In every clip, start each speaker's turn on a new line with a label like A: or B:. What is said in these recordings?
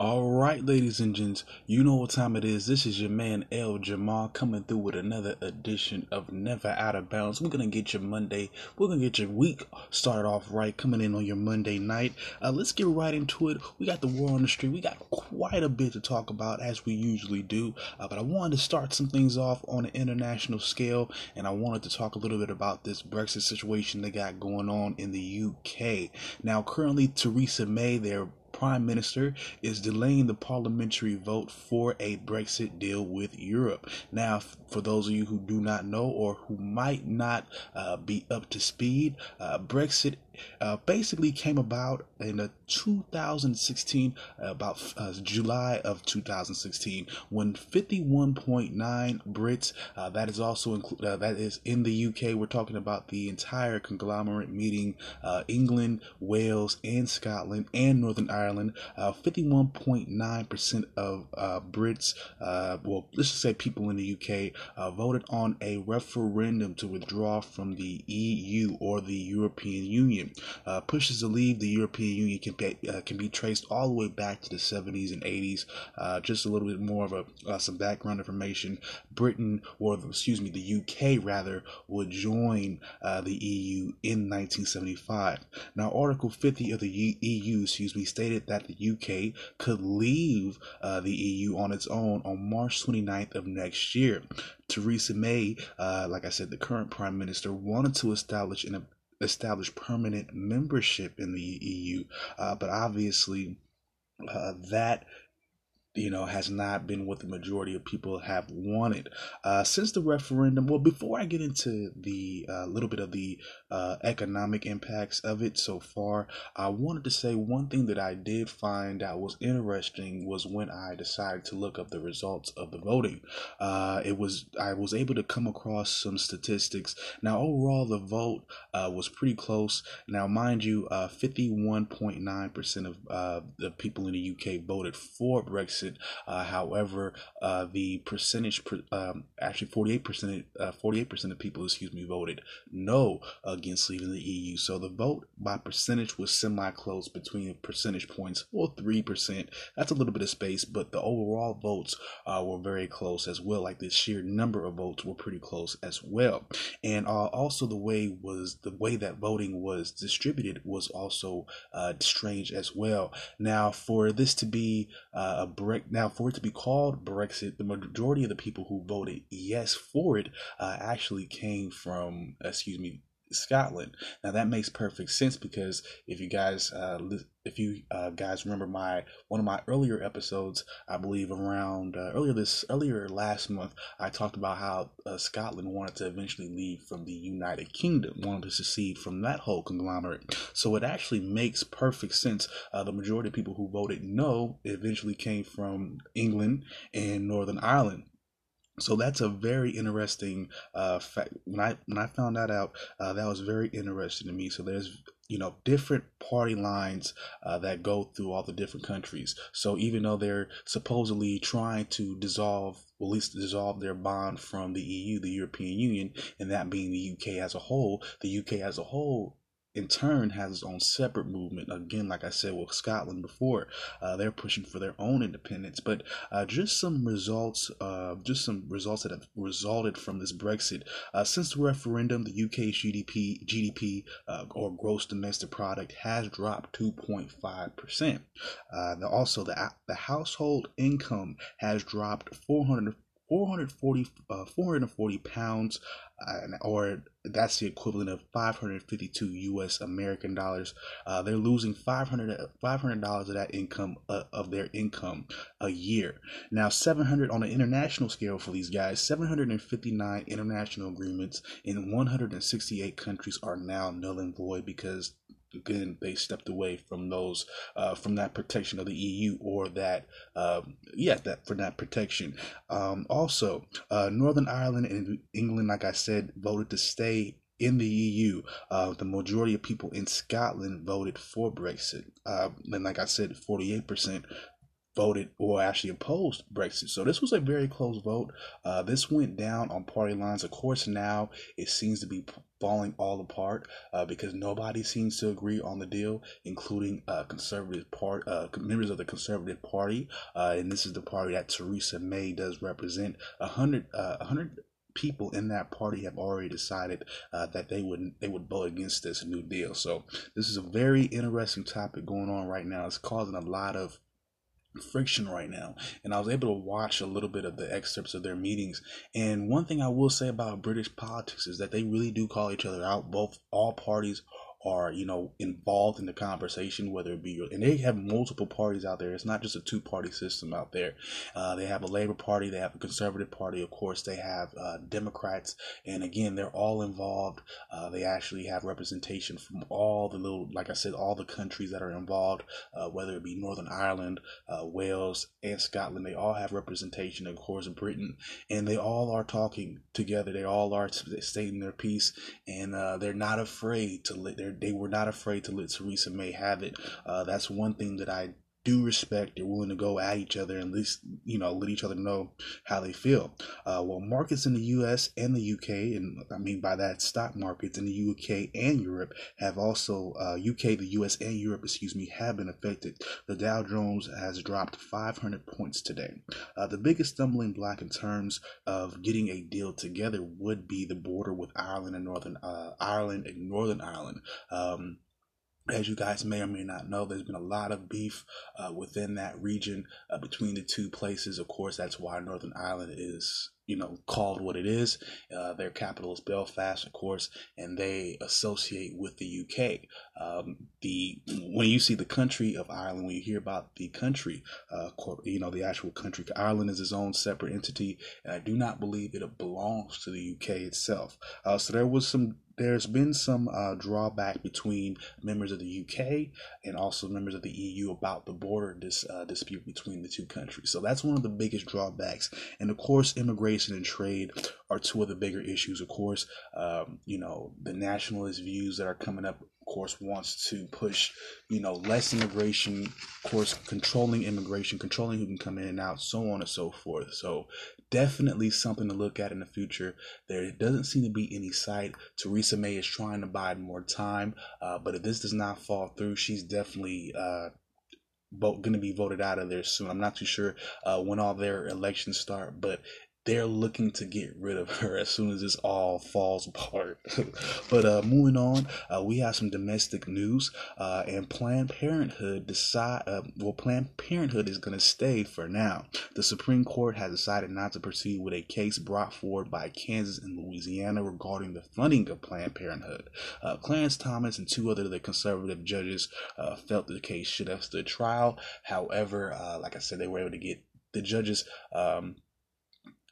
A: All right, ladies and gents, you know what time it is. This is your man El Jamal coming through with another edition of Never Out of Bounds. We're gonna get your Monday, we're gonna get your week started off right, coming in on your Monday night. Uh, let's get right into it. We got the war on the street. We got quite a bit to talk about as we usually do, uh, but I wanted to start some things off on an international scale, and I wanted to talk a little bit about this Brexit situation they got going on in the UK. Now, currently, Theresa May, their Prime Minister is delaying the parliamentary vote for a Brexit deal with Europe. Now, for those of you who do not know or who might not uh, be up to speed, uh, Brexit uh, basically came about in a 2016, about uh, July of 2016, when 51.9 Brits, uh, that is also include uh, that is in the UK. We're talking about the entire conglomerate, meeting uh, England, Wales, and Scotland and Northern Ireland. 51.9% uh, of Brits, well, let's just say people in the UK, voted on a referendum to withdraw from the EU or the European Union uh, pushes to leave the European Union can be, uh, can be traced all the way back to the 70s and 80s. Uh, just a little bit more of a uh, some background information. Britain, or excuse me, the UK rather, would join uh, the EU in 1975. Now, Article 50 of the EU, excuse me, stated that the UK could leave uh, the EU on its own on March 29th of next year. Theresa May, like I said, the current prime minister, wanted to establish an establish permanent membership in the EU. Uh, but obviously, uh, that you know, has not been what the majority of people have wanted. Uh, since the referendum, well, before I get into the uh, little bit of the uh, economic impacts of it so far, I wanted to say one thing that I did find that was interesting was when I decided to look up the results of the voting. Uh, it was I was able to come across some statistics. Now, overall, the vote uh, was pretty close. Now, mind you, 51.9% uh, of the people in the UK voted for Brexit Brexit. Uh, however, uh, the percentage, um, actually 48%, uh, 48% of people, excuse me, voted no against leaving the EU. So the vote by percentage was semi-close between percentage points or 3%. That's a little bit of space, but the overall votes uh, were very close as well. Like the sheer number of votes were pretty close as well. And uh, also the way was the way that voting was distributed was also uh, strange as well. Now, for this to be a now for it to be called Brexit, the majority of the people who voted yes for it uh, actually came from, excuse me, Scotland. Now that makes perfect sense because if you guys, uh, if you uh, guys remember my one of my earlier episodes, I believe around uh, earlier this earlier last month, I talked about how uh, Scotland wanted to eventually leave from the United Kingdom, wanted to secede from that whole conglomerate. So it actually makes perfect sense. Uh, the majority of people who voted no eventually came from England and Northern Ireland. So that's a very interesting uh, fact. When I when I found that out, uh, that was very interesting to me. So there's you know different party lines uh, that go through all the different countries. So even though they're supposedly trying to dissolve, at least dissolve their bond from the EU, the European Union, and that being the UK as a whole, the UK as a whole in turn has its own separate movement. Again, like I said with Scotland before, uh, they're pushing for their own independence. But uh, just some results, uh, just some results that have resulted from this Brexit. Uh, since the referendum, the UK's GDP, GDP uh, or gross domestic product has dropped 2.5 percent. Uh, also, the the household income has dropped 400. 440, 440 pounds uh, or that's the equivalent of 552 US American dollars. Uh, they're losing 500 dollars of that income uh, of their income a year. Now 700 on an international scale for these guys, 759 international agreements in 168 countries are now null and void because again they stepped away from those uh, from that protection of the EU or that uh, yeah that for that protection. Um, also, uh, Northern Ireland and England, like I said, voted to stay in the EU. Uh, the majority of people in Scotland voted for Brexit, uh, and like I said, forty eight percent voted or actually opposed Brexit. So this was a very close vote. Uh, this went down on party lines. Of course, now it seems to be falling all apart uh, because nobody seems to agree on the deal, including uh, conservative part uh, members of the Conservative Party, uh, and this is the party that Theresa May does represent. A hundred, uh, a hundred people in that party have already decided uh, that they would they would vote against this new deal. So this is a very interesting topic going on right now. It's causing a lot of friction right now and i was able to watch a little bit of the excerpts of their meetings. And one thing i will say about british politics is that they really do call each other out both all parties are you know involved in the conversation whether it be and they have multiple parties out there. It's not just a two party system out there. Uh, they have a labor party they have a conservative party of course they have uh, democrats and again they're all involved. Uh, they actually have representation from all the little like i said all the countries that are involved uh, whether it be northern ireland uh, wales and scotland they all have representation of course in britain and they all are talking together. They all are stating their piece and uh, they're not afraid to let their they were not afraid to let Theresa May have it. Uh, that's one thing that I do respect. They're willing to go at each other and at least, you know, let each other know how they feel. Uh, well, markets in the US and the UK, and I mean by that, stock markets in the UK and Europe have also, uh, UK, the US, and Europe, excuse me, have been affected. The Dow Jones has dropped 500 points today. Uh, the biggest stumbling block in terms of getting a deal together would be the border with Ireland and Northern uh, Ireland and Northern Ireland. Um, as you guys may or may not know, there's been a lot of beef uh, within that region uh, between the two places. Of course, that's why Northern Ireland is you know called what it is. Uh, their capital is Belfast, of course, and they associate with the UK. Um, the when you see the country of Ireland, when you hear about the country, uh, you know the actual country, Ireland is its own separate entity, and I do not believe it belongs to the UK itself. Uh, so there was some there's been some uh, drawback between members of the UK and also members of the EU about the border dis, uh, dispute between the two countries. So that's one of the biggest drawbacks. And of course, immigration and trade are two of the bigger issues. Of course, um, you know the nationalist views that are coming up. Of course, wants to push, you know, less immigration. Of course, controlling immigration, controlling who can come in and out, so on and so forth. So, definitely something to look at in the future. There doesn't seem to be any sight. Theresa May is trying to buy more time, uh, but if this does not fall through, she's definitely uh, going to be voted out of there soon. I'm not too sure uh, when all their elections start, but they're looking to get rid of her as soon as this all falls apart. but uh, moving on, uh, we have some domestic news, uh, and Planned Parenthood decide. Uh, well, Planned Parenthood is going to stay for now. The Supreme Court has decided not to proceed with a case brought forward by Kansas and Louisiana regarding the funding of Planned Parenthood. Uh, Clarence Thomas and two other the conservative judges uh, felt the case should have stood trial. However, like I said, they were able to get the judges. Um,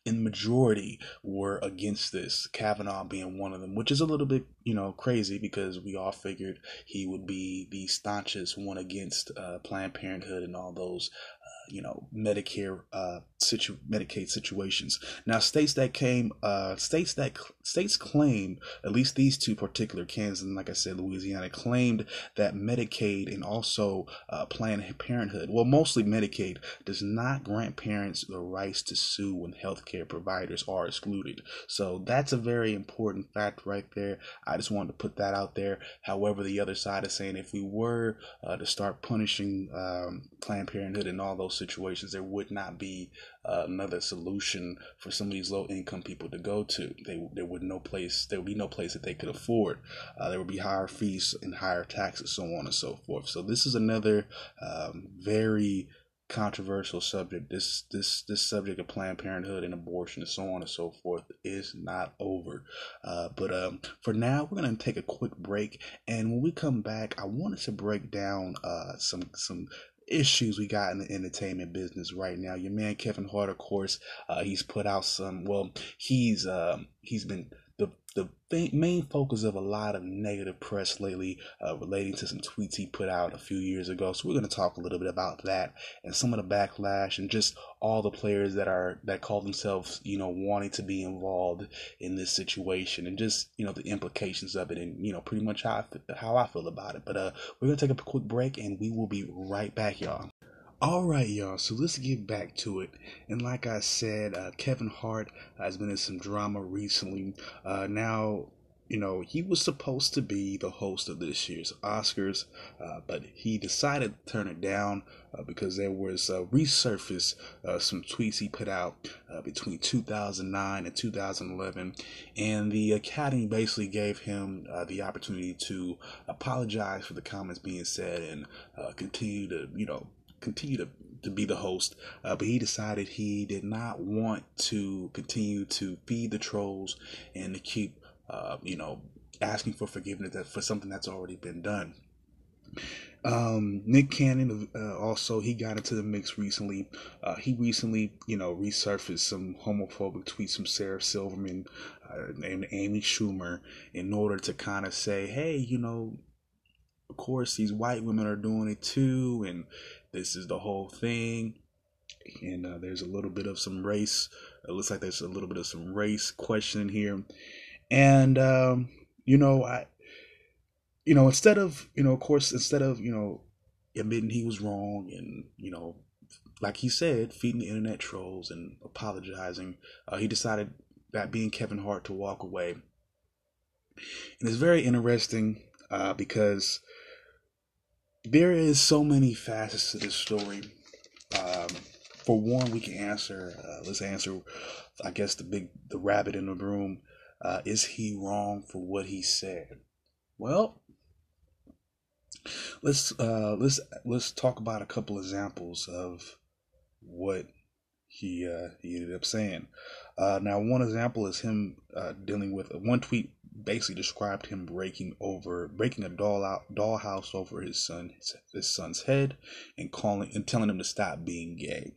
A: in majority were against this, Kavanaugh being one of them, which is a little bit, you know, crazy because we all figured he would be the staunchest one against uh, Planned Parenthood and all those you know Medicare uh situ Medicaid situations. Now states that came uh states that states claim at least these two particular Kansas and like I said Louisiana claimed that Medicaid and also uh, Planned Parenthood, well mostly Medicaid, does not grant parents the rights to sue when healthcare providers are excluded. So that's a very important fact right there. I just wanted to put that out there. However, the other side is saying if we were uh, to start punishing um, Planned Parenthood in all those situations, there would not be uh, another solution for some of these low income people to go to. They, there would no place, there would be no place that they could afford. Uh, there would be higher fees and higher taxes, so on and so forth. So this is another um, very controversial subject. This this this subject of Planned Parenthood and abortion and so on and so forth is not over. Uh, but um, for now, we're gonna take a quick break, and when we come back, I wanted to break down uh, some some issues we got in the entertainment business right now. Your man Kevin Hart, of course, uh, he's put out some. Well, he's um, he's been the main focus of a lot of negative press lately uh, relating to some tweets he put out a few years ago. So we're going to talk a little bit about that and some of the backlash and just all the players that are that call themselves you know wanting to be involved in this situation and just you know the implications of it and you know pretty much how I, how I feel about it. But uh, we're going to take a quick break and we will be right back, y'all. All right, y'all. So let's get back to it. And like I said, uh, Kevin Hart has been in some drama recently. Uh, now, you know, he was supposed to be the host of this year's Oscars, uh, but he decided to turn it down uh, because there was uh, resurfaced uh, some tweets he put out uh, between 2009 and 2011, and the Academy basically gave him uh, the opportunity to apologize for the comments being said and continue to, you know, continue to to be the host, uh, but he decided he did not want to continue to feed the trolls and to keep, uh, you know, asking for forgiveness for something that's already been done. Um, Nick Cannon uh, also he got into the mix recently. Uh, he recently, you know, resurfaced some homophobic tweets from Sarah Silverman uh, and Amy Schumer in order to kind of say, hey, you know, of course these white women are doing it too, and this is the whole thing. And uh, there's a little bit of some race. It looks like there's a little bit of some race question here. And, um, you know, I, you know, instead of, you know, of course, instead of, you know, admitting he was wrong and, you know, like he said, feeding the internet trolls and apologizing, uh, he decided that being Kevin Hart to walk away. And it's very interesting uh, because there is so many facets to this story. Um, for one, we can answer. Uh, let's answer. I guess the big, the rabbit in the room. Uh, is he wrong for what he said? Well, let's uh, let's let's talk about a couple examples of what he uh, he ended up saying. Uh, now, one example is him uh, dealing with one tweet basically described him breaking over breaking a doll out dollhouse over his son his, son's head and calling and telling him to stop being gay.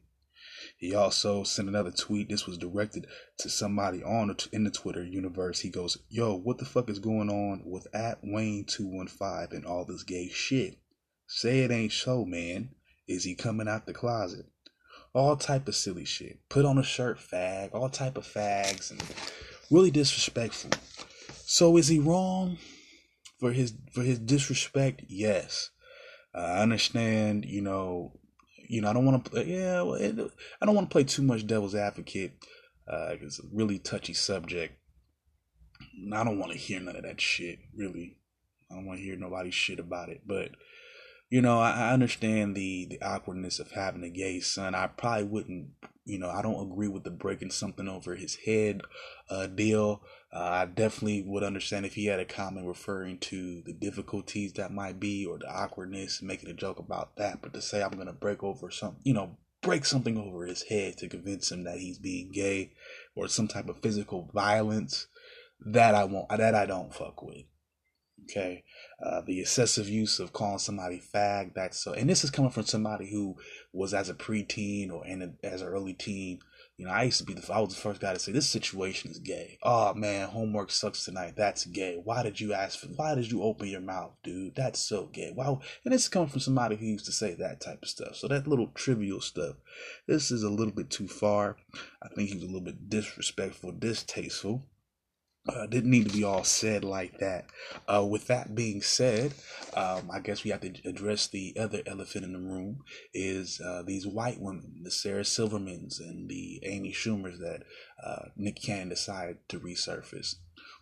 A: He also sent another tweet. This was directed to somebody on in the Twitter universe. He goes, "Yo, what the fuck is going on with at Wayne two one five and all this gay shit? Say it ain't so, man. Is he coming out the closet? All type of silly shit. Put on a shirt, fag. All type of fags and really disrespectful. So is he wrong for his for his disrespect? Yes, I understand. You know, you know, I don't want to. Yeah, it, I don't want to play too much devil's advocate. Uh, it's a really touchy subject. I don't want to hear none of that shit. Really, I don't want to hear nobody's shit about it. But you know, I, I understand the the awkwardness of having a gay son. I probably wouldn't. You know, I don't agree with the breaking something over his head uh, deal. Uh, I definitely would understand if he had a comment referring to the difficulties that might be or the awkwardness, making a joke about that. But to say I'm gonna break over some, you know, break something over his head to convince him that he's being gay or some type of physical violence, that I won't. That I don't fuck with. Okay, uh, the excessive use of calling somebody fag. That's so, and this is coming from somebody who was as a preteen or in a, as an early teen you know, I used to be the I was the first guy to say this situation is gay. Oh man, homework sucks tonight. That's gay. Why did you ask for? Why did you open your mouth, dude? That's so gay. Wow, and this coming from somebody who used to say that type of stuff. So that little trivial stuff, this is a little bit too far. I think he's a little bit disrespectful, distasteful. Uh, didn't need to be all said like that. Uh, with that being said, um, I guess we have to address the other elephant in the room is uh, these white women, the Sarah Silvermans and the Amy Schumers that uh, Nick Cannon decided to resurface.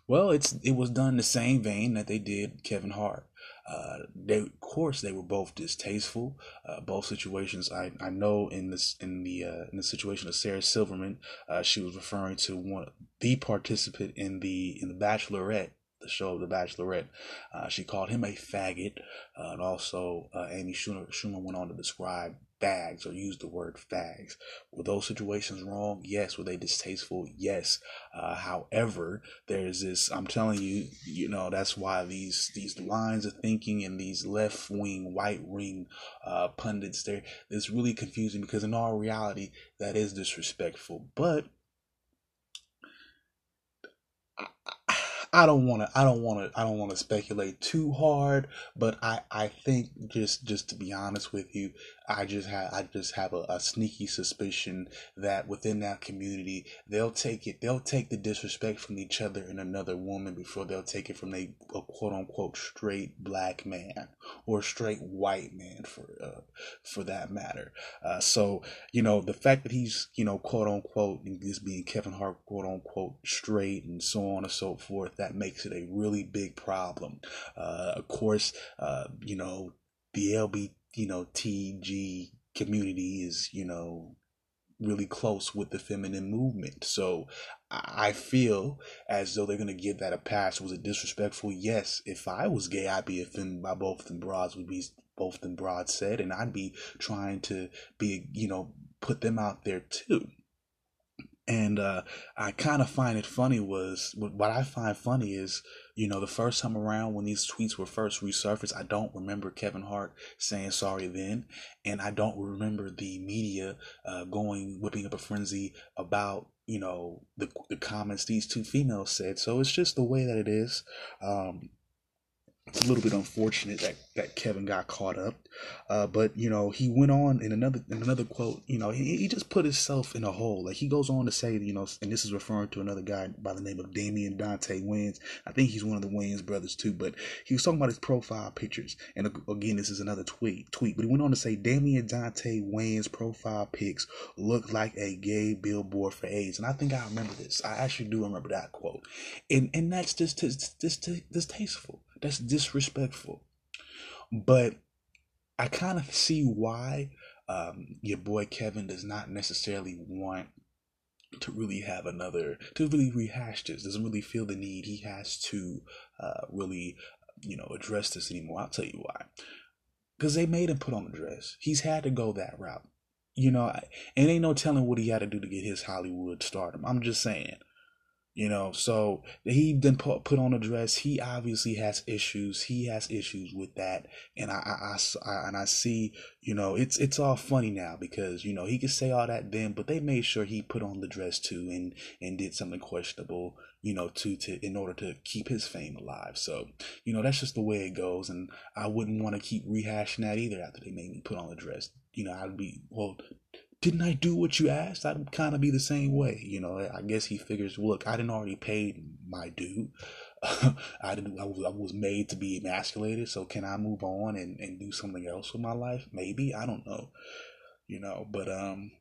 A: Well, it's it was done the same vein that they did Kevin Hart. Uh, they, of course, they were both distasteful. Uh, both situations, I, I know in this in the uh, in the situation of Sarah Silverman, uh, she was referring to one the participant in the in the Bachelorette, the show of the Bachelorette. Uh, she called him a faggot, uh, and also Amy Schumer, Schumer went on to describe fags or use the word fags. Were those situations wrong? Yes. Were they distasteful? Yes. Uh, however, there's this, I'm telling you, you know, that's why these, these lines of thinking and these left wing, white wing, uh, pundits, they're, it's really confusing because in all reality, that is disrespectful. But, I don't want to I don't want to I don't want to speculate too hard, but I I think just just to be honest with you, I just have I just have a, a, sneaky suspicion that within that community they'll take it they'll take the disrespect from each other and another woman before they'll take it from a, a quote unquote straight black man or straight white man for uh, for that matter. Uh, so you know the fact that he's you know quote unquote this being Kevin Hart quote unquote straight and so on and so forth that makes it a really big problem. Uh, of course, uh, you know the LB you know, TG community is, you know, really close with the feminine movement. So I feel as though they're gonna give that a pass. Was it disrespectful? Yes. If I was gay, I'd be offended by both them broads would be both them broads said, and I'd be trying to be, you know, put them out there too. And uh, I kind of find it funny was what I find funny is you know, the first time around when these tweets were first resurfaced, I don't remember Kevin Hart saying sorry then, and I don't remember the media uh, going whipping up a frenzy about you know the the comments these two females said. So it's just the way that it is. Um, it's a little bit unfortunate that, that Kevin got caught up. Uh, but you know, he went on in another in another quote, you know, he, he just put himself in a hole. Like he goes on to say, you know, and this is referring to another guy by the name of Damien Dante Wayans. I think he's one of the Wayans brothers too, but he was talking about his profile pictures. And again, this is another tweet tweet, but he went on to say Damien Dante Wayans profile pics look like a gay billboard for AIDS. And I think I remember this. I actually do remember that quote. And and that's just just just distasteful. That's disrespectful. But I kind of see why um, your boy Kevin does not necessarily want to really have another to really rehash this. Doesn't really feel the need. He has to uh, really, you know, address this anymore. I'll tell you why. Because they made him put on a dress. He's had to go that route. You know, and ain't no telling what he had to do to get his Hollywood stardom. I'm just saying. You know, so he then put, put on a dress. He obviously has issues. He has issues with that, and I, I, I, and I see, you know, it's it's all funny now because you know he could say all that then, but they made sure he put on the dress too and and did something questionable, you know, to to in order to keep his fame alive. So you know that's just the way it goes, and I wouldn't want to keep rehashing that either after they made me put on the dress. You know, I'd be well didn't I do what you asked? I'd kind of be the same way. You know, I guess he figures, look, I didn't already pay my due. I didn't. I was, I was made to be emasculated. So can I move on and, and do something else with my life? Maybe I don't know. You know, but um,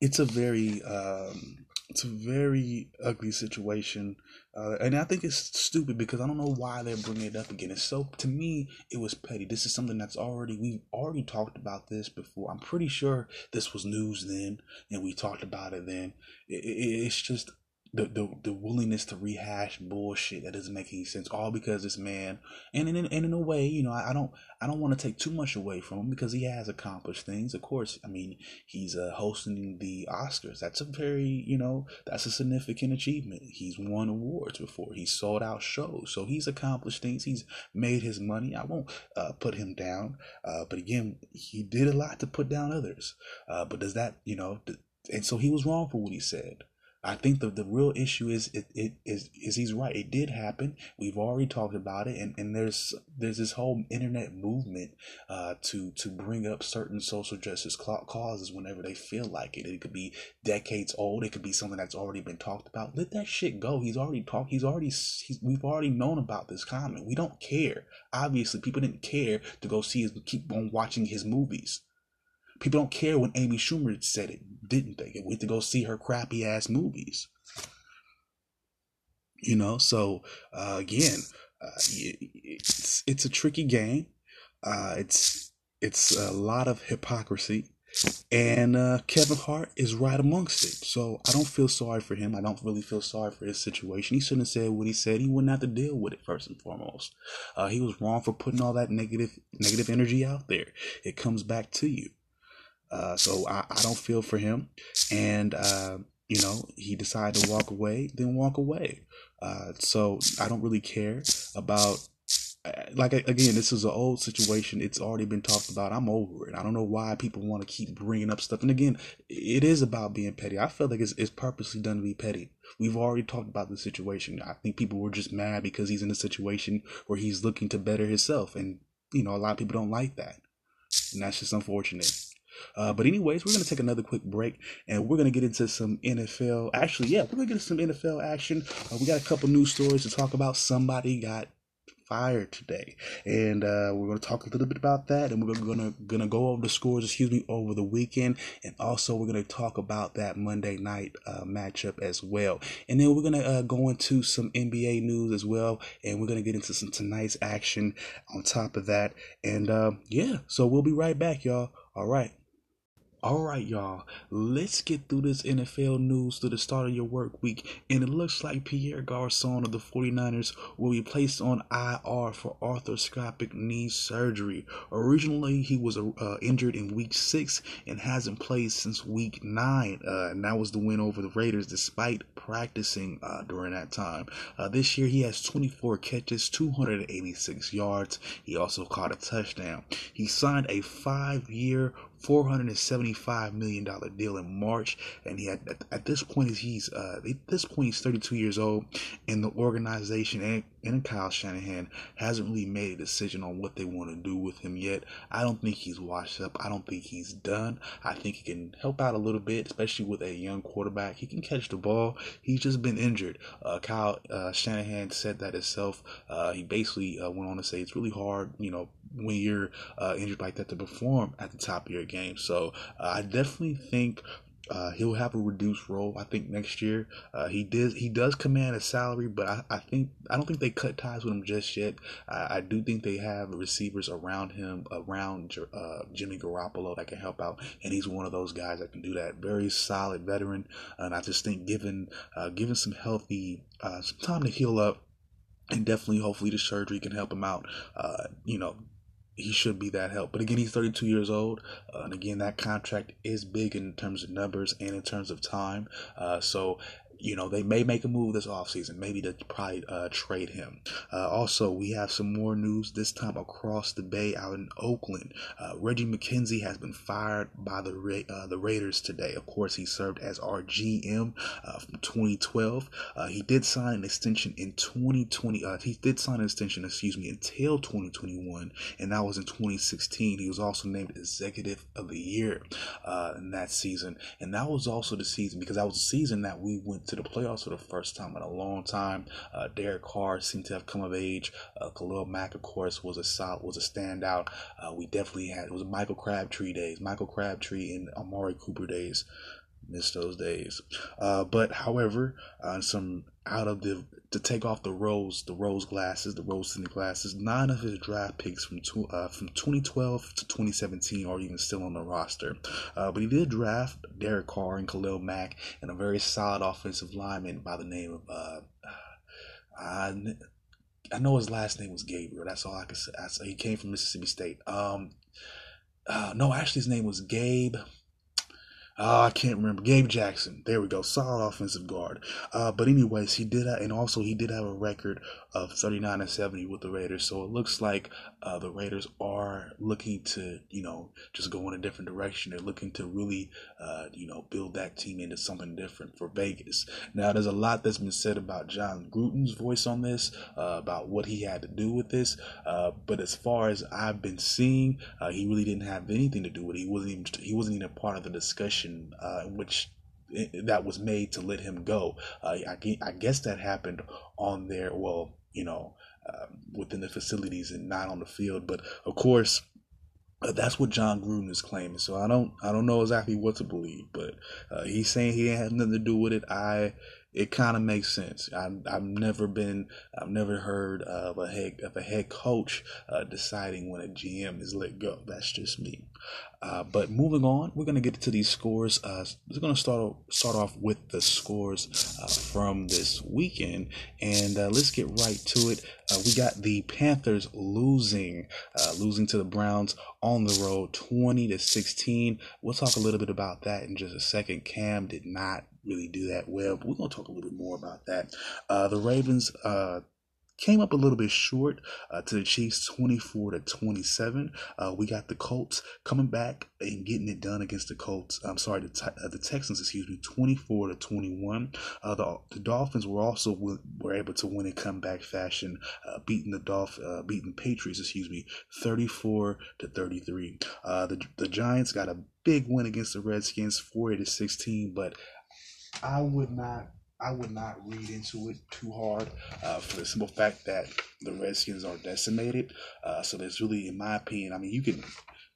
A: it's a very um, it's a very ugly situation, uh, and I think it's stupid because I don't know why they're bringing it up again. It's so to me, it was petty. This is something that's already we've already talked about this before. I'm pretty sure this was news then, and we talked about it then. It, it, it's just the, the the willingness to rehash bullshit that doesn't make any sense all because this man and in, and in a way you know I, I don't I don't want to take too much away from him because he has accomplished things. Of course I mean he's uh, hosting the Oscars. That's a very you know that's a significant achievement. He's won awards before. He's sold out shows. So he's accomplished things. He's made his money. I won't uh, put him down uh, but again he did a lot to put down others. Uh, but does that you know and so he was wrong for what he said I think the, the real issue is it, it is is he's right. It did happen. We've already talked about it, and, and there's there's this whole internet movement uh, to to bring up certain social justice causes whenever they feel like it. It could be decades old. It could be something that's already been talked about. Let that shit go. He's already talked. He's already he's, we've already known about this comment. We don't care. Obviously, people didn't care to go see his keep on watching his movies. People don't care when Amy Schumer said it, didn't they? We had to go see her crappy ass movies. You know, so uh, again, uh, it's it's a tricky game. Uh, it's it's a lot of hypocrisy, and uh, Kevin Hart is right amongst it. So I don't feel sorry for him. I don't really feel sorry for his situation. He shouldn't have said what he said. He wouldn't have to deal with it first and foremost. Uh, he was wrong for putting all that negative negative energy out there. It comes back to you. Uh, so I, I don't feel for him. And, uh, you know, he decided to walk away, then walk away. Uh, so I don't really care about, uh, like, again, this is an old situation. It's already been talked about. I'm over it. I don't know why people want to keep bringing up stuff. And again, it is about being petty. I feel like it's, it's purposely done to be petty. We've already talked about the situation. I think people were just mad because he's in a situation where he's looking to better himself. And, you know, a lot of people don't like that. and that's just unfortunate. Uh, but anyways, we're gonna take another quick break, and we're gonna get into some NFL. Actually, yeah, we're gonna get into some NFL action. Uh, we got a couple news stories to talk about. Somebody got fired today, and uh, we're to talk a little bit about that, and we're going to go over the scores, excuse me, over the weekend, and also we're to talk about that Monday night uh, matchup as well, and then we're to uh, go into some NBA news as well, and we're to get into some tonight's action on top of that, and uh, yeah, so we'll be right back, y'all. All right. All right, y'all. Let's get through this NFL news to the start of your work week. And it looks like Pierre Garcon of the 49ers will be placed on IR for arthroscopic knee surgery. Originally, he was uh, injured in week six and hasn't played since week nine. Uh, and that was the win over the Raiders despite practicing uh, during that time. Uh, this year, he has 24 catches, 286 yards. He also caught a touchdown. He signed a five year, $475 million deal in March. And he had, at, at this point, he's, uh, at this point, he's 32 years old. And the organization and, and Kyle Shanahan hasn't really made a decision on what they want to do with him yet. I don't think he's washed up. I don't think he's done. I think he can help out a little bit, especially with a young quarterback. He can catch the ball. He's just been injured. Uh, Kyle uh, Shanahan said that himself. Uh, he basically uh, went on to say it's really hard, you know, when you're uh, injured like that to perform at the top of your game. So uh, I definitely think uh, he'll have a reduced role. I think next year uh, he did he does command a salary, but I, I think I don't think they cut ties with him just yet. I, I do think they have receivers around him, around uh, Jimmy Garoppolo that can help out, and he's one of those guys that can do that. Very solid veteran, and I just think given uh, given some healthy uh, some time to heal up, and definitely hopefully the surgery can help him out. Uh, you know he should be that help. But again, he's 32 years old, uh, and again, that contract is big in terms of numbers and in terms of time. Uh, so you know, they may make a move this offseason, maybe to probably uh, trade him. Uh, also, we have some more news this time across the bay out in Oakland. Uh, Reggie McKenzie has been fired by the Ra- uh, the Raiders today. Of course, he served as our GM uh, from 2012. Uh, he did sign an extension in 2020. he did sign an extension, excuse me, until 2021, and that was in 2016. He was also named Executive of the Year in that season, and that was also the season because that was the season that we went to the playoffs for the first time in a long time. Uh, Derek Carr seemed to have come of age. Uh, Khalil Mack, of course, was a solid, was a standout. Uh, we definitely had it was Michael Crabtree days, Michael Crabtree and Amari Cooper days. Missed those days. Uh, but however, uh, some out of the to take off the rose the rose glasses, the rose tinted glasses. Nine of his draft picks from two, uh, from 2012 to 2017 are even still on the roster. Uh, but he did draft Derek Carr and Khalil Mack and a very solid offensive lineman by the name of uh, I, I know his last name was Gabriel. That's all I can say. he came from Mississippi State. Um, uh, no, actually his name was Gabe. Uh, I can't remember. Gabe Jackson. There we go. Solid offensive guard. Uh, but anyways, he did, and also he did have a record of 39 and 70 with the Raiders. So it looks like uh, the Raiders are looking to, you know, just go in a different direction. They're looking to really, uh, you know, build that team into something different for Vegas. Now, there's a lot that's been said about Jon Gruden's voice on this, uh, about what he had to do with this. Uh, but as far as I've been seeing, uh, he really didn't have anything to do with it. He wasn't even he wasn't even a part of the discussion uh, which that was made to let him go. Uh, I, I, guess that happened on their well, you know, uh, within the facilities and not on the field. But of course, uh, that's what Jon Gruden is claiming. So I don't I don't know exactly what to believe, but uh, he's saying he had nothing to do with it. I it kind of makes sense. I, I've never been, I've never heard of a head of a head coach uh, deciding when a GM is let go. That's just me. Uh, but moving on, we're gonna get to these scores. Uh, we're gonna start start off with the scores uh, from this weekend, and uh, let's get right to it. Uh, we got the Panthers losing, uh, losing to the Browns on the road, twenty to sixteen. We'll talk a little bit about that in just a second. Cam did not really do that well, but we're gonna talk a little bit more about that. the Ravens came up a little bit short uh, to the Chiefs 24 to 27. Uh, we got the Colts coming back and getting it done against the Colts. I'm sorry, the, uh, the Texans, excuse me, 24 to 21. Uh, the, the Dolphins were also w- were able to win in comeback fashion, uh, beating the Dolph, uh, beating Patriots, excuse me, 34 to 33. the the Giants got a big win against the Redskins, 40 to 16, but I would not I would not read into it too hard uh, for the simple fact that the Redskins are decimated. Uh, so there's really, in my opinion, I mean, you can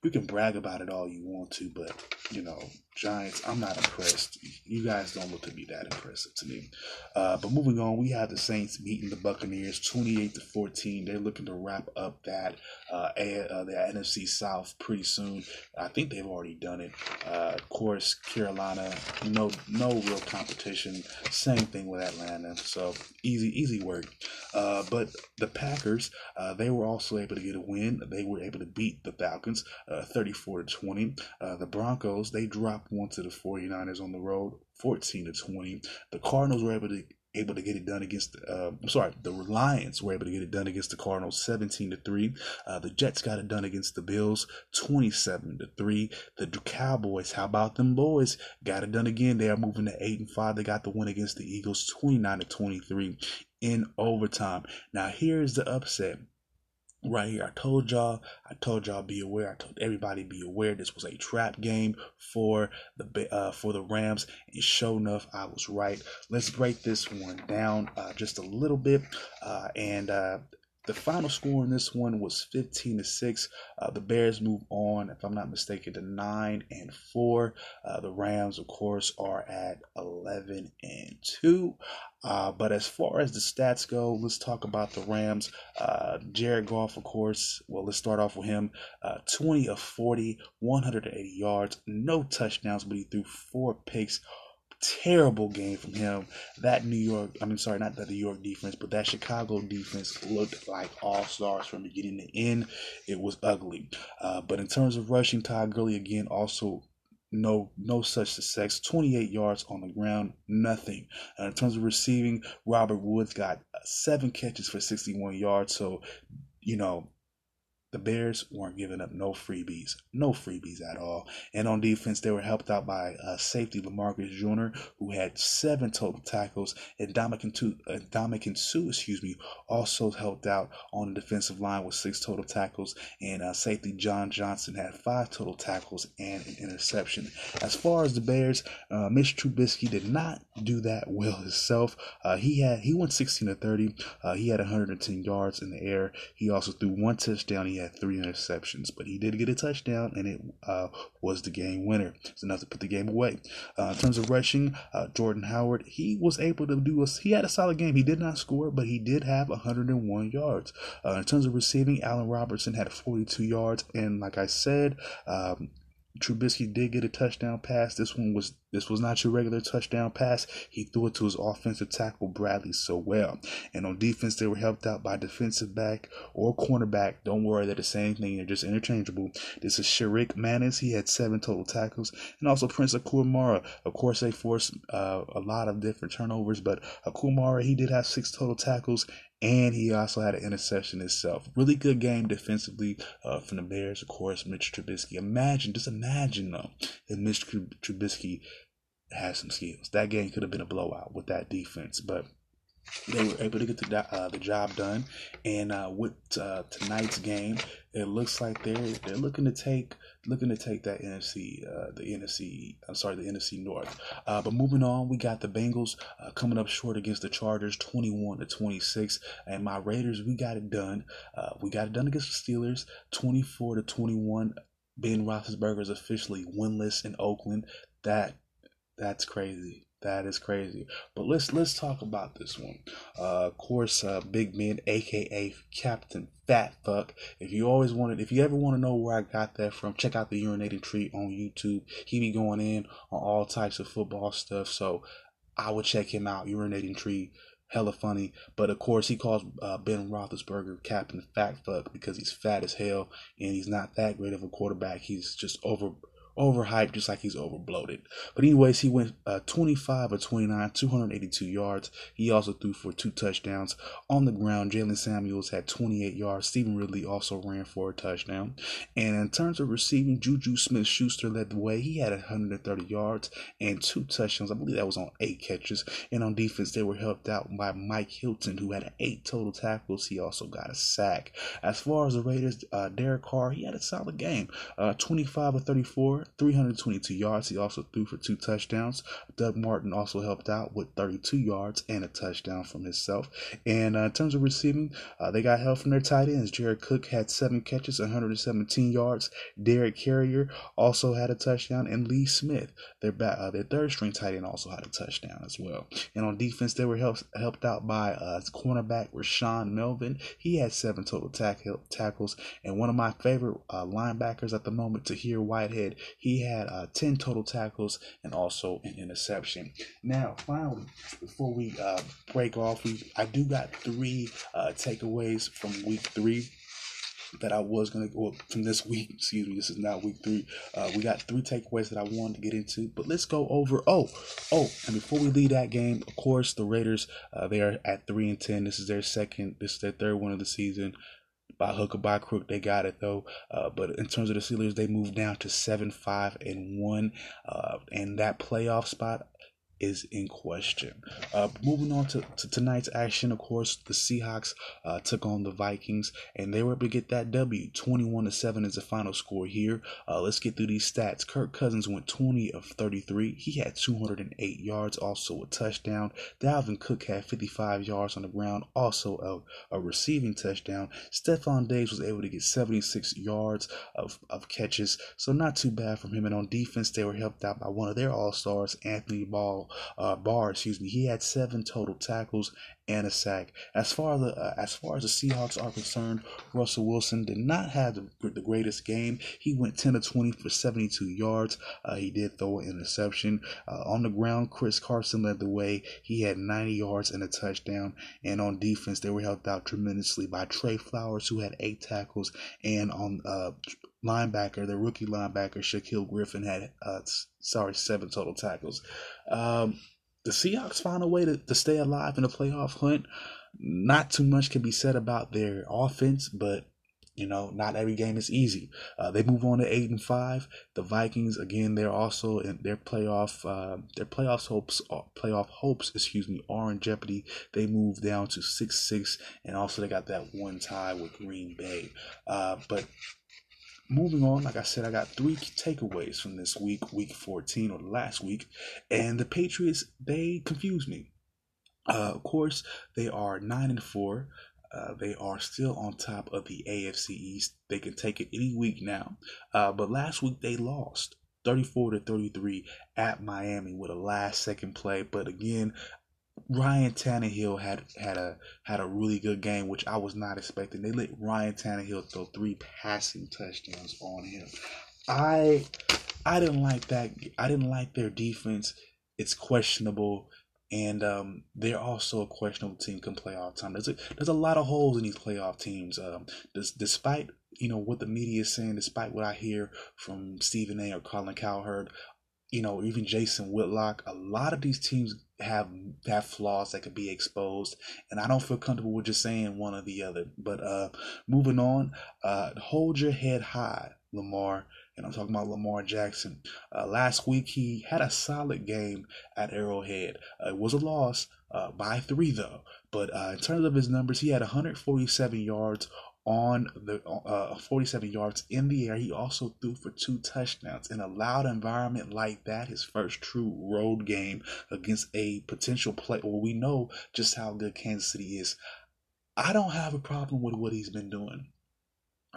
A: you can brag about it all you want to, but you know, Giants, I'm not impressed. You guys don't look to be that impressive to me. Uh, but moving on, we have the Saints meeting the Buccaneers 28 to 14. They're looking to wrap up that uh, a, uh, the NFC South pretty soon. I think they've already done it. Uh, of course, Carolina, no no real competition. Same thing with Atlanta. So easy easy work. Uh, but the Packers, uh, they were also able to get a win. They were able to beat the Falcons uh, 34 to 20. Uh, the Broncos, they dropped dropped one to the 49ers on the road, 14 to 20. The Cardinals were able to able to get it done against uh, I'm sorry, the Lions were able to get it done against the Cardinals 17 to 3. Uh, the Jets got it done against the Bills 27 to 3. The Cowboys, how about them boys? Got it done again. They are moving to 8 and 5. They got the win against the Eagles 29 to 23 in overtime. Now here's the upset right here. I told y'all, I told y'all be aware. I told everybody be aware. This was a trap game for the uh, for the Rams, and sure enough, I was right. Let's break this one down uh, just a little bit, uh, and uh, the final score in this one was 15 to 6. Uh, the Bears move on, if I'm not mistaken, to 9 and 4. Uh, the Rams, of course, are at 11 and 2. Uh, but as far as the stats go, let's talk about the Rams. Uh, Jared Goff, of course, well, let's start off with him. Uh, 20 of 40, 180 yards, no touchdowns, but he threw four picks terrible game from him. That New York, I mean, sorry, not that New York defense, but that Chicago defense looked like all stars from beginning to end. It was ugly. Uh, but in terms of rushing, Todd Gurley again also no no such success. 28 yards on the ground nothing. Uh, in terms of receiving robert woods got seven catches for 61 yards. So you know the Bears weren't giving up no freebies, no freebies at all. And on defense, they were helped out by uh, safety Lamarcus Joyner, who had seven total tackles, and Ndamukong, uh, Ndamukong Suh, excuse me, also helped out on the defensive line with six total tackles. And uh, safety John Johnson had five total tackles and an interception. As far as the Bears, uh, Mitch Trubisky did not do that well himself. Uh, he had he went 16 to 30. Uh, he had 110 yards in the air. He also threw one touchdown. He had three interceptions, but he did get a touchdown, and it uh, was the game winner. It's enough to put the game away. Uh, in terms of rushing, uh, Jordan Howard, he was able to do a, he had a solid game. He did not score, but he did have 101 yards. Uh, in terms of receiving, Allen Robinson had 42 yards, and like I said, um, Trubisky did get a touchdown pass. This one was this was not your regular touchdown pass. He threw it to his offensive tackle Bradley Sowell. And on defense, they were helped out by defensive back or cornerback. Don't worry, they're the same thing. They're just interchangeable. This is Sherrick McManis. He had seven total tackles, and also Prince Amukamara. Of course, they forced uh, a lot of different turnovers, but Amukamara he did have six total tackles and he also had an interception himself. Really good game defensively uh, from the Bears, of course. Mitch Trubisky. Imagine, just imagine though, if Mitch Trubisky has some skills. That game could have been a blowout with that defense, but they were able to get the uh, the job done. And uh, with uh, tonight's game, it looks like they're they're looking to take looking to take that NFC uh, the NFC I'm sorry the NFC North. Uh, but moving on, we got the Bengals uh, coming up short against the Chargers, 21 to 26, and my Raiders we got it done. we got it done against the Steelers, 24 to 21. Ben Roethlisberger is officially winless in Oakland. That that's crazy. That is crazy. But let's let's talk about this one. Uh, of course, uh, Big Ben, aka Captain Fat Fuck. If you always wanted, if you ever want to know where I got that from, check out the Urinating Tree on YouTube. He be going in on all types of football stuff. So I would check him out. Urinating Tree, hella funny. But of course, he calls uh, Ben Roethlisberger Captain Fat Fuck because he's fat as hell and he's not that great of a quarterback. He's just over overhyped, just like he's overbloated. But anyways, he went uh, 25 or 29, 282 yards. He also threw for two touchdowns on the ground. Jaylen Samuels had 28 yards. Stevan Ridley also ran for a touchdown. And in terms of receiving, Juju Smith-Schuster led the way. He had 130 yards and two touchdowns. I believe that was on eight catches. And on defense, they were helped out by Mike Hilton, who had eight total tackles. He also got a sack. As far as the Raiders, uh, Derek Carr, he had a solid game. Uh, 25 or 34, 322 yards. He also threw for two touchdowns. Doug Martin also helped out with 32 yards and a touchdown from himself. And uh, in terms of receiving, uh, they got help from their tight ends. Jared Cook had seven catches, 117 yards. Derek Carrier also had a touchdown, and Lee Smith, their back, uh, their third string tight end, also had a touchdown as well. And on defense, they were helped helped out by uh, cornerback Rashaan Melvin. He had seven total tack- tackles, and one of my favorite uh, linebackers at the moment, Tahir Whitehead, he had uh, 10 total tackles and also an interception. Now, finally, before we uh, break off, we I do got three uh, takeaways from week three that I was gonna go from this week. Excuse me, this is not week three. Uh, we got three takeaways that I wanted to get into, but let's go over. Oh, oh, and before we leave that game, of course, the Raiders uh, they are at three and ten. This is their second. This is their third one of the season. By hook or by crook, they got it though. Uh, but in terms of the Steelers, they moved down to seven, five, and one, uh, and that playoff spot is in question. Uh, moving on to, to, tonight's action, of course, the Seahawks uh, took on the Vikings and they were able to get that W. 21 to 7 is the final score here. Uh, let's get through these stats. Kirk Cousins went 20 of 33. He had 208 yards, also a touchdown. Dalvin Cook had 55 yards on the ground, also a, a receiving touchdown. Stefon Diggs was able to get 76 yards of, of catches, so not too bad from him. And on defense, they were helped out by one of their all stars, Anthony Ball uh, excuse me, he had seven total tackles and a sack. As far as the uh, as far as the Seahawks are concerned, Russell Wilson did not have the, the greatest game. He went 10 to 20 for 72 yards. Uh, he did throw an interception uh, on the ground. Chris Carson led the way. He had 90 yards and a touchdown. And on defense, they were helped out tremendously by Trey Flowers, who had eight tackles, and on uh, linebacker, the rookie linebacker Shaquill Griffin had uh, sorry seven total tackles. Um, the Seahawks find a way to, to stay alive in the playoff hunt. Not too much can be said about their offense, but you know, not every game is easy. Uh, they move on to eight and five. The Vikings again, they're also in their playoff, uh, their playoffs hopes, uh, playoff hopes, excuse me, are in jeopardy. They move down to six six, and also they got that one tie with Green Bay. Uh, but moving on, like I said, I got three takeaways from this week, week 14 or last week, and the Patriots they confuse me. Uh, of course, they are nine and four. Uh, they are still on top of the AFC East. They can take it any week now. Uh, but last week they lost 34 to 33 at Miami with a last second play. But again, Ryan Tannehill had had a had a really good game, which I was not expecting. They let Ryan Tannehill throw three passing touchdowns on him. I I didn't like that. I didn't like their defense. It's questionable, and um, they're also a questionable team come playoff time. There's a there's a lot of holes in these playoff teams. Um, despite you know what the media is saying, despite what I hear from Stephen A. or Colin Cowherd, you know even Jason Whitlock, a lot of these teams have have flaws that could be exposed and i don't feel comfortable with just saying one or the other. But uh moving on uh hold your head high lamar and i'm talking about lamar jackson. Uh last week he had a solid game at arrowhead. Uh, it was a loss uh by three though. But uh in terms of his numbers he had 147 yards on the uh, 47 yards in the air. He also threw for two touchdowns in a loud environment like that. His first true road game against a potential play. Well, we know just how good Kansas City is. I don't have a problem with what he's been doing.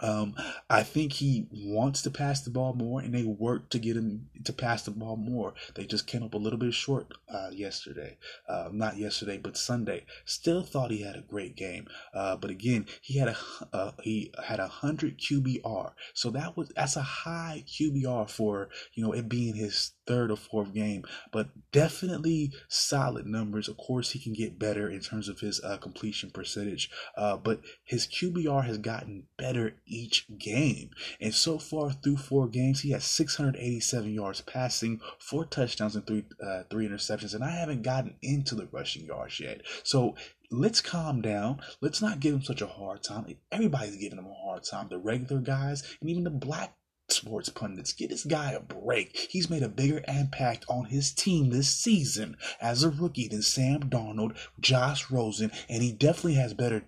A: Um, I think he wants to pass the ball more, and they work to get him to pass the ball more. They just came up a little bit short uh, yesterday, uh, not yesterday, but Sunday. Still thought he had a great game, uh, but again, he had a uh, he had a hundred QBR, so that was that's a high QBR for you know it being his third or fourth game, but definitely solid numbers. Of course, he can get better in terms of his uh, completion percentage, uh, but his QBR has gotten better each game. And so far through four games, he has 687 yards passing, four touchdowns, and three uh, three interceptions. And I haven't gotten into the rushing yards yet. So let's calm down. Let's not give him such a hard time. Everybody's giving him a hard time. The regular guys and even the black sports pundits. Get this guy a break. He's made a bigger impact on his team this season as a rookie than Sam Darnold, Josh Rosen, and he definitely has better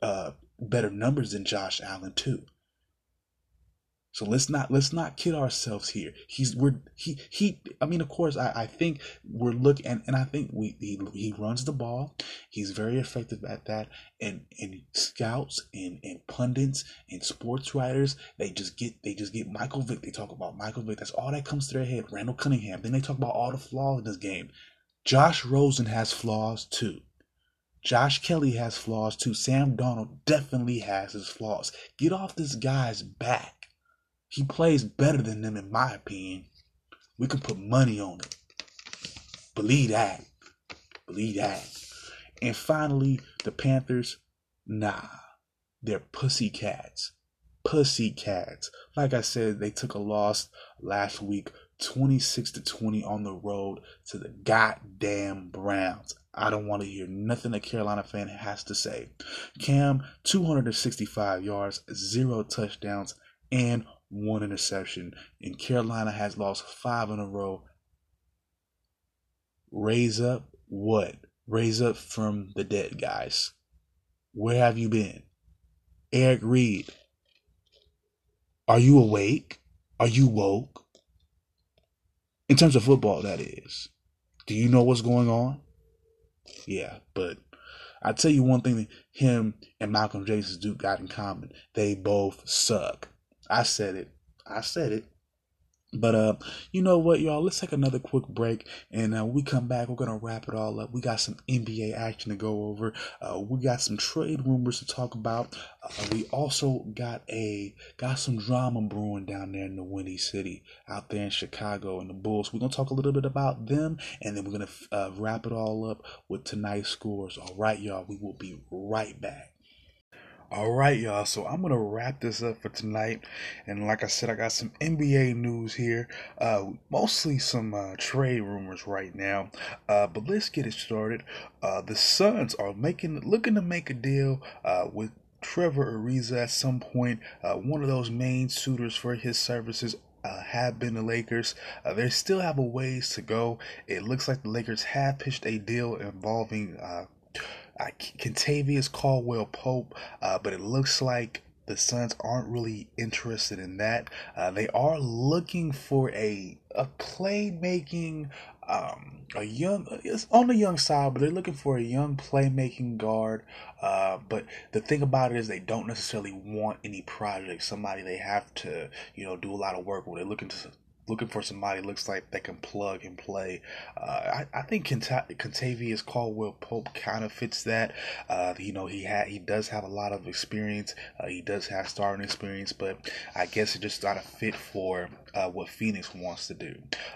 A: uh, better numbers than Josh Allen too. So let's not let's not kid ourselves here. He's we're he he. I mean, of course, I, I think we're looking and, and I think we he, he runs the ball. He's very effective at that. And and scouts and and pundits and sports writers they just get they just get Michael Vick. They talk about Michael Vick. That's all that comes to their head. Randall Cunningham. Then they talk about all the flaws in this game. Josh Rosen has flaws too. Josh Kelly has flaws too. Sam Darnold definitely has his flaws. Get off this guy's back. He plays better than them, in my opinion. We can put money on it. Believe that. Believe that. And finally, the Panthers, nah, they're pussycats. Pussycats. Like I said, they took a loss last week, 26 to 20 on the road to the goddamn Browns. I don't want to hear nothing a Carolina fan has to say. Cam, 265 yards, zero touchdowns, and one interception, and Carolina has lost five in a row. Raise up what? Raise up from the dead, guys. Where have you been? Eric Reid, are you awake? Are you woke? In terms of football, that is. Do you know what's going on? Yeah, but I tell you one thing him and Malcolm Jason Duke got in common. They both suck. I said it. I said it. But uh, you know what, y'all? Let's take another quick break, and uh, we come back. We're gonna wrap it all up. We got some NBA action to go over. Uh, we got some trade rumors to talk about. Uh, we also got a got some drama brewing down there in the Windy City, out there in Chicago, and the Bulls. We're gonna talk a little bit about them, and then we're gonna uh, wrap it all up with tonight's scores. All right, y'all. We will be right back. All right, y'all. So I'm gonna wrap this up for tonight, and like I said, I got some NBA news here. Uh, mostly some uh, trade rumors right now. Uh, but let's get it started. Uh, the Suns are making, looking to make a deal uh, with Trevor Ariza at some point. Uh, one of those main suitors for his services uh, have been the Lakers. Uh, they still have a ways to go. It looks like the Lakers have pitched a deal involving uh, uh, Kentavious Caldwell Pope, uh, but it looks like the Suns aren't really interested in that. Uh, they are looking for a a playmaking, um, a young it's on the young side, but they're looking for a young playmaking guard. Uh, but the thing about it is they don't necessarily want any project. Somebody they have to you know do a lot of work with. They're looking to looking for somebody looks like they can plug and play. Uh, I, I think Kentavious Caldwell Pope kind of fits that. Uh, you know, he had he does have a lot of experience. Uh, he does have starting experience, but I guess it just not a fit for uh, what Phoenix wants to do.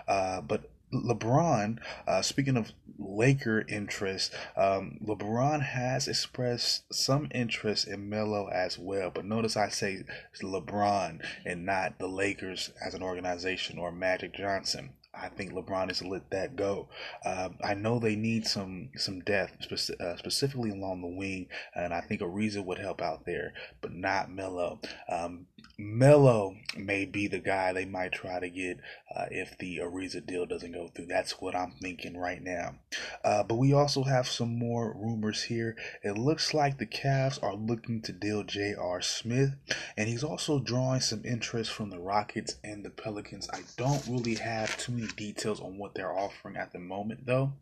A: Uh, but LeBron, uh, speaking of Laker interest, um, LeBron has expressed some interest in Melo as well. But notice I say LeBron and not the Lakers as an organization or Magic Johnson. I think LeBron has let that go. Uh, I know they need some some depth, speci- uh, specifically along the wing, and I think Ariza would help out there, but not Melo. Um, Melo may be the guy they might try to get uh, if the Ariza deal doesn't go through. That's what I'm thinking right now. Uh, but we also have some more rumors here. It looks like the Cavs are looking to deal J.R. Smith, and he's also drawing some interest from the Rockets and the Pelicans. I don't really have too many details on what they're offering at the moment, though.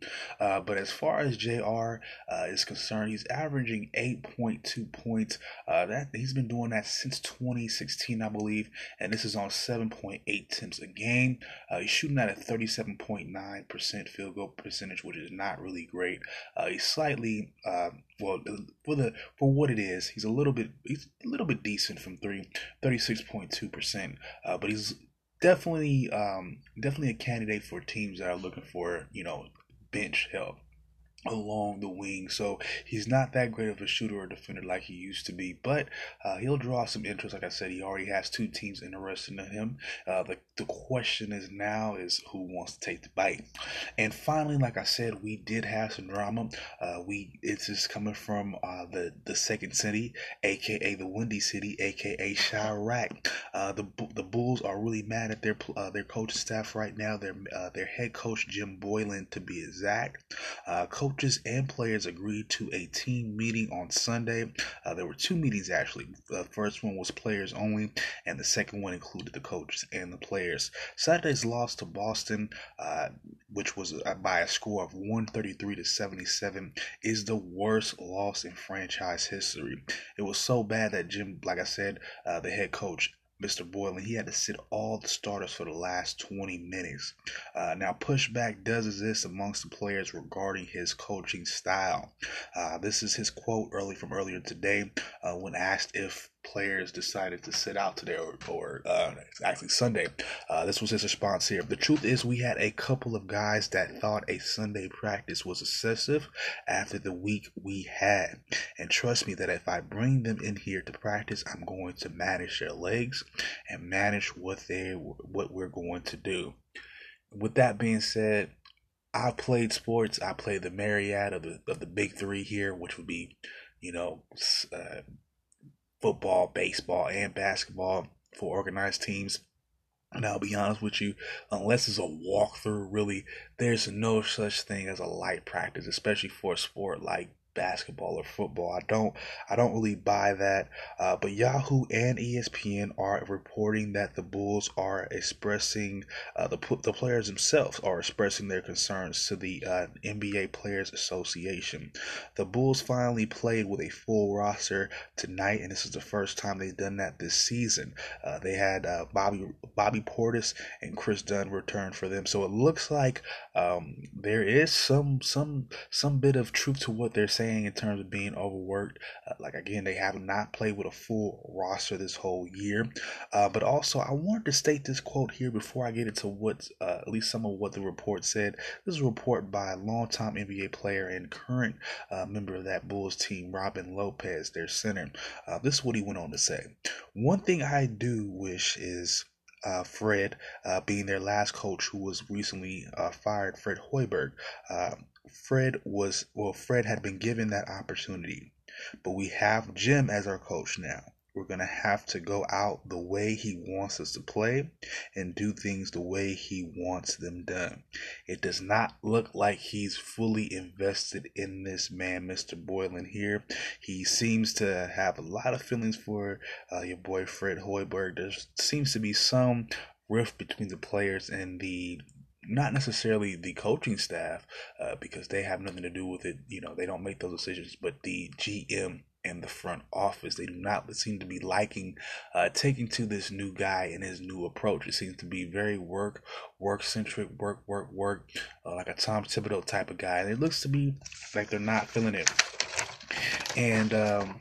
A: Uh, but as far as JR Uh, is concerned, he's averaging 8.2 points. Uh, that he's been doing that since 2016. I believe, and this is on 7.8 attempts a game. Uh, he's shooting at a 37.9% field goal percentage, which is not really great. Uh, he's slightly, uh, well, for the for what it is, he's a little bit he's a little bit decent from three, 36.2%, uh, but he's definitely um, definitely a candidate for teams that are looking for you know bench help. Along the wing. So he's not that great of a shooter or defender like he used to be, but uh, he'll draw some interest. Like I said, he already has two teams interested in him. Uh, the, the question is now is who wants to take the bite. And finally, like I said, we did have some drama. Uh, we it's just coming from uh, the the second city, aka the Windy City, aka Chiraq. Uh, the the Bulls are really mad at their uh, their coaching staff right now. Their their head coach Jim Boylen, to be exact. coach coaches and players agreed to a team meeting on Sunday. Uh, there were two meetings actually. The first one was players only, and the second one included the coaches and the players. Saturday's loss to Boston, uh, which was uh, by a score of 133 to 77, is the worst loss in franchise history. It was so bad that Jim, like I said, uh, the head coach Mr. Boylen. he had to sit all the starters for the last 20 minutes. Uh, now, pushback does exist amongst the players regarding his coaching style. Uh, this is his quote early from earlier today uh, when asked if players decided to sit out today or, or uh, actually Sunday. Uh, this was his response here. The truth is, we had a couple of guys that thought a Sunday practice was excessive after the week we had. And trust me that if I bring them in here to practice, I'm going to manage their legs and manage what they what we're going to do. With that being said, I played sports. I played the myriad of the of the big three here, which would be, you know, uh, football, baseball, and basketball for organized teams. And I'll be honest with you, unless it's a walkthrough, really, there's no such thing as a light practice, especially for a sport like basketball or football. I don't I don't really buy that. Uh, but Yahoo and ESPN are reporting that the Bulls are expressing uh, the the players themselves are expressing their concerns to the uh, NBA Players Association. The Bulls finally played with a full roster tonight, and this is the first time they've done that this season. Uh, they had uh, Bobby Bobby Portis and Kris Dunn return for them, so it looks like um, there is some some some bit of truth to what they're saying saying in terms of being overworked. Uh, like again, they have not played with a full roster this whole year. Uh, but also, I wanted to state this quote here before I get into what uh, at least some of what the report said. This is a report by a longtime NBA player and current uh, member of that Bulls team, Robin Lopez, their center. Uh, this is what he went on to say. One thing I do wish is. Uh, Fred, uh, being their last coach who was recently uh, fired, Fred Hoiberg. Fred was well, Fred had been given that opportunity, but we have Jim as our coach now. We're going to have to go out the way he wants us to play and do things the way he wants them done. It does not look like he's fully invested in this man, Mr. Boylen, here. He seems to have a lot of feelings for uh, your boy Fred Hoiberg. There seems to be some rift between the players and the not necessarily the coaching staff uh, because they have nothing to do with it. You know, they don't make those decisions, but the GM and the front office. They do not seem to be liking uh, taking to this new guy and his new approach. It seems to be very work, work centric, work, work, work, uh, like a Tom Thibodeau type of guy. And it looks to be like they're not feeling it. And um,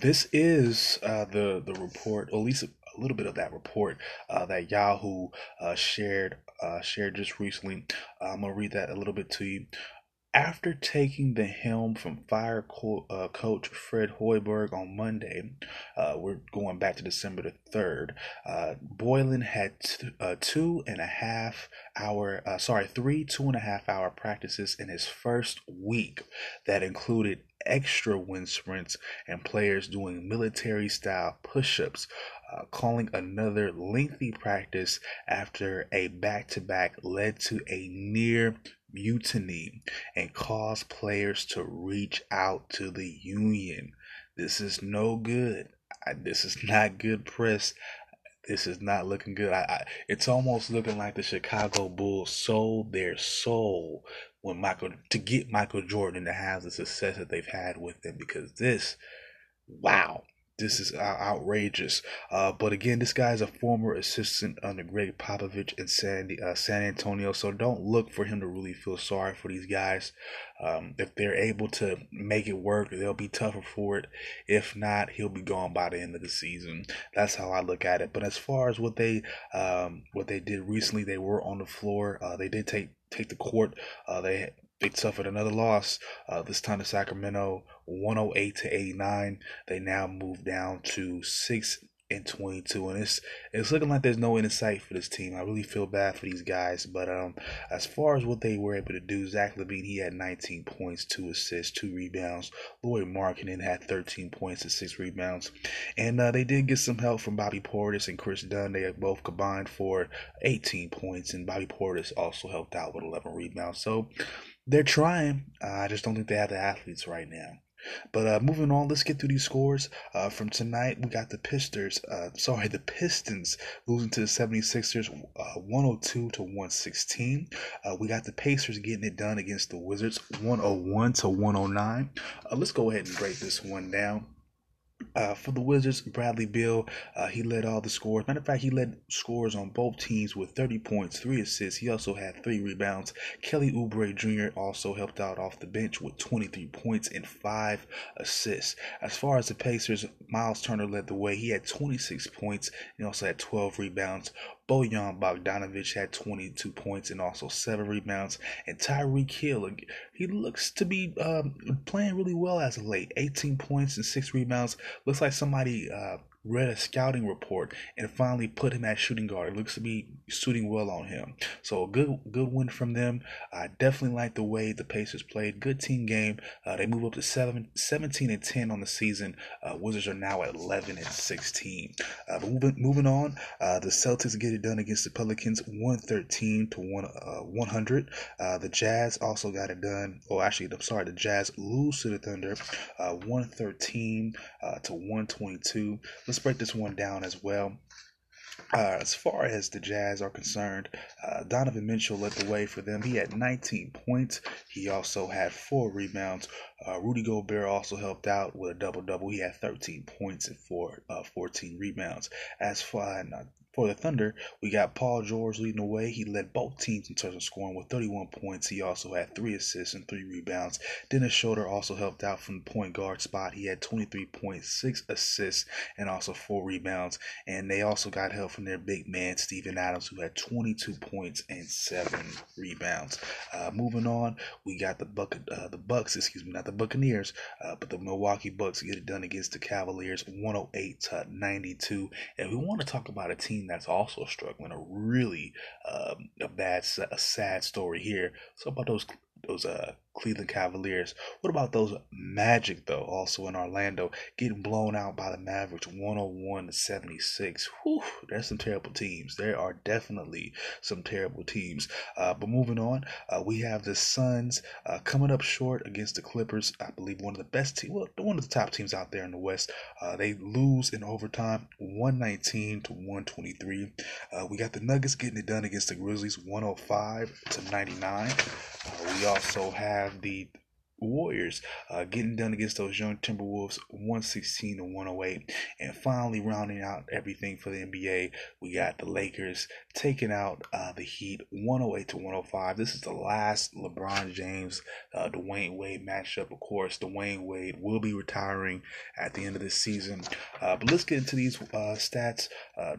A: this is uh, the the report, at least a little bit of that report uh, that Yahoo uh, shared uh, shared just recently. I'm gonna read that a little bit to you. After taking the helm from fire co- uh, coach Fred Hoiberg on Monday, uh, we're going back to December the 3rd, uh, Boylen had t- uh, two and a half hour, uh, sorry, three two and a half hour practices in his first week that included extra wind sprints and players doing military style push ups uh, calling another lengthy practice after a back to back led to a near mutiny and caused players to reach out to the union. This is no good. I, this is not good press. This is not looking good. I, I, it's almost looking like the Chicago Bulls sold their soul when Michael to get Michael Jordan to have the success that they've had with him because this, wow, this is outrageous. Uh, but again, this guy is a former assistant under Gregg Popovich in San, uh, San Antonio, so don't look for him to really feel sorry for these guys. Um, if they're able to make it work, they'll be tougher for it. If not, he'll be gone by the end of the season. That's how I look at it. But as far as what they um, what they did recently, they were on the floor. Uh, they did take take the court. Uh, they they suffered another loss. Uh, this time to Sacramento, 108 to 89. They now move down to six and 22 and it's it's looking like there's no end in sight for this team i really feel bad for these guys but um as far as what they were able to do zach LaVine he had 19 points two assists two rebounds Lauri markkanen had 13 points and six rebounds and uh, they did get some help from bobby portis and Kris dunn they both combined for 18 points and bobby portis also helped out with 11 rebounds so they're trying uh, i just don't think they have the athletes right now but uh, moving on, let's get through these scores. Uh, from tonight, we got the Pistons, uh, sorry, the Pistons losing to the 76ers uh, 102 to 116. Uh, we got the Pacers getting it done against the Wizards 101 to 109. Uh, let's go ahead and break this one down. Uh, for the Wizards, Bradley Beal, uh, he led all the scores. Matter of fact, he led scores on both teams with 30 points, three assists. He also had three rebounds. Kelly Oubre Jr. also helped out off the bench with 23 points and five assists. As far as the Pacers, Miles Turner led the way. He had 26 points and also had 12 rebounds. Bojan Bogdanovic had 22 points and also seven rebounds. And Tyreek Hill, he looks to be um, playing really well as of late. 18 points and six rebounds. Looks like somebody uh, read a scouting report and finally put him at shooting guard. It looks to be shooting well on him. So a good good win from them. I definitely like the way the Pacers played. Good team game. Uh, they move up to seven, 17 and 10 on the season. Uh, Wizards are now at 11 and 16. Uh, moving, moving on, uh, the Celtics get it done against the Pelicans 113 to one, uh, 100. Uh, the Jazz also got it done. Oh, actually, I'm sorry, the Jazz lose to the Thunder 113 to 122. Let's let's break this one down as well. Uh, as far as the Jazz are concerned, uh, Donovan Mitchell led the way for them. He had 19 points. He also had four rebounds. Uh, Rudy Gobert also helped out with a double double. He had 13 points and four, uh, 14 rebounds. As far uh, for the Thunder, we got Paul George leading the way. He led both teams in terms of scoring with 31 points. He also had three assists and three rebounds. Dennis Schroeder also helped out from the point guard spot. He had 23.6 assists, and also four rebounds. And they also got help from their big man, Steven Adams, who had 22 points and seven rebounds. Uh, moving on, we got the bucket, uh, the Bucks, excuse me, not the Buccaneers, uh, but the Milwaukee Bucks get it done against the Cavaliers, 108 to 92. And we want to talk about a team that's also struggling. A really um, a bad, a sad story here. So about those those uh Cleveland Cavaliers. What about those Magic though? Also in Orlando, getting blown out by the Mavericks, 101 to 76. Whew, there's some terrible teams. There are definitely some terrible teams. Uh, but moving on, uh, we have the Suns uh, coming up short against the Clippers. I believe one of the best teams, well, one of the top teams out there in the West. Uh, they lose in overtime, 119 to 123. Uh, we got the Nuggets getting it done against the Grizzlies, 105 to 99. Uh, we also have have the Warriors uh, getting done against those young Timberwolves 116 to 108. And finally, rounding out everything for the NBA, we got the Lakers taking out uh, the Heat 108 to 105. This is the last LeBron James uh, Dwyane Wade matchup. Of course, Dwyane Wade will be retiring at the end of this season. Uh, but let's get into these uh, stats. Uh,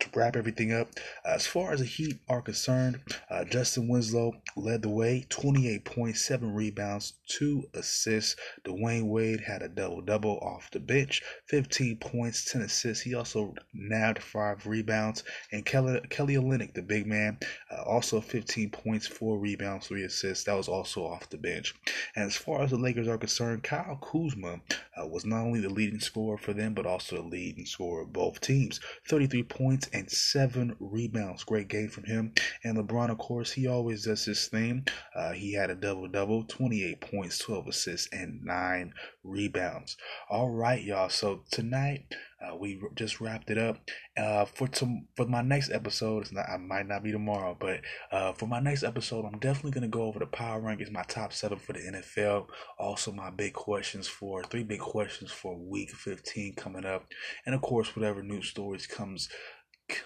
A: to wrap everything up, as far as the Heat are concerned, uh, Justise Winslow led the way, 28.7 rebounds, 2 assists. Dwyane Wade had a double double off the bench, 15 points, 10 assists. He also nabbed 5 rebounds. And Kelly, Kelly Olynyk, the big man, uh, also 15 points, 4 rebounds, 3 assists. That was also off the bench. And as far as the Lakers are concerned, Kyle Kuzma uh, was not only the leading scorer for them, but also the leading scorer of both teams. 33 points and seven rebounds. Great game from him. And LeBron, of course, he always does his thing. Uh, he had a double double, 28 points, 12 assists, and nine rebounds. All right, y'all. So tonight, uh, we just wrapped it up. Uh, for to, for my next episode, it's not, I might not be tomorrow, but uh, for my next episode, I'm definitely gonna go over the power rankings, my top seven for the NFL. Also, my big questions for three big questions for Week 15 coming up, and of course, whatever news stories comes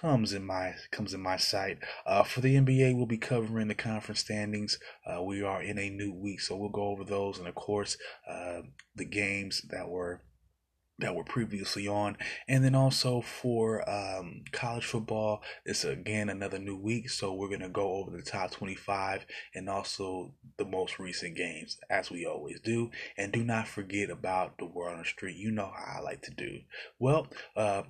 A: comes in my comes in my sight. Uh, for the NBA, we'll be covering the conference standings. Uh, we are in a new week, so we'll go over those, and of course, uh, the games that were that were previously on. And then also for um, college football, it's again another new week. So we're going to go over the top 25 and also the most recent games, as we always do. And do not forget about the word on the street. You know how I like to do. Well, uh,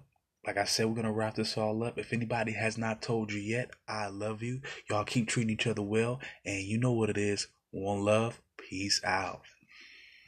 A: like I said, we're going to wrap this all up. If anybody has not told you yet, I love you. Y'all keep treating each other well. And you know what it is. One love. Peace out.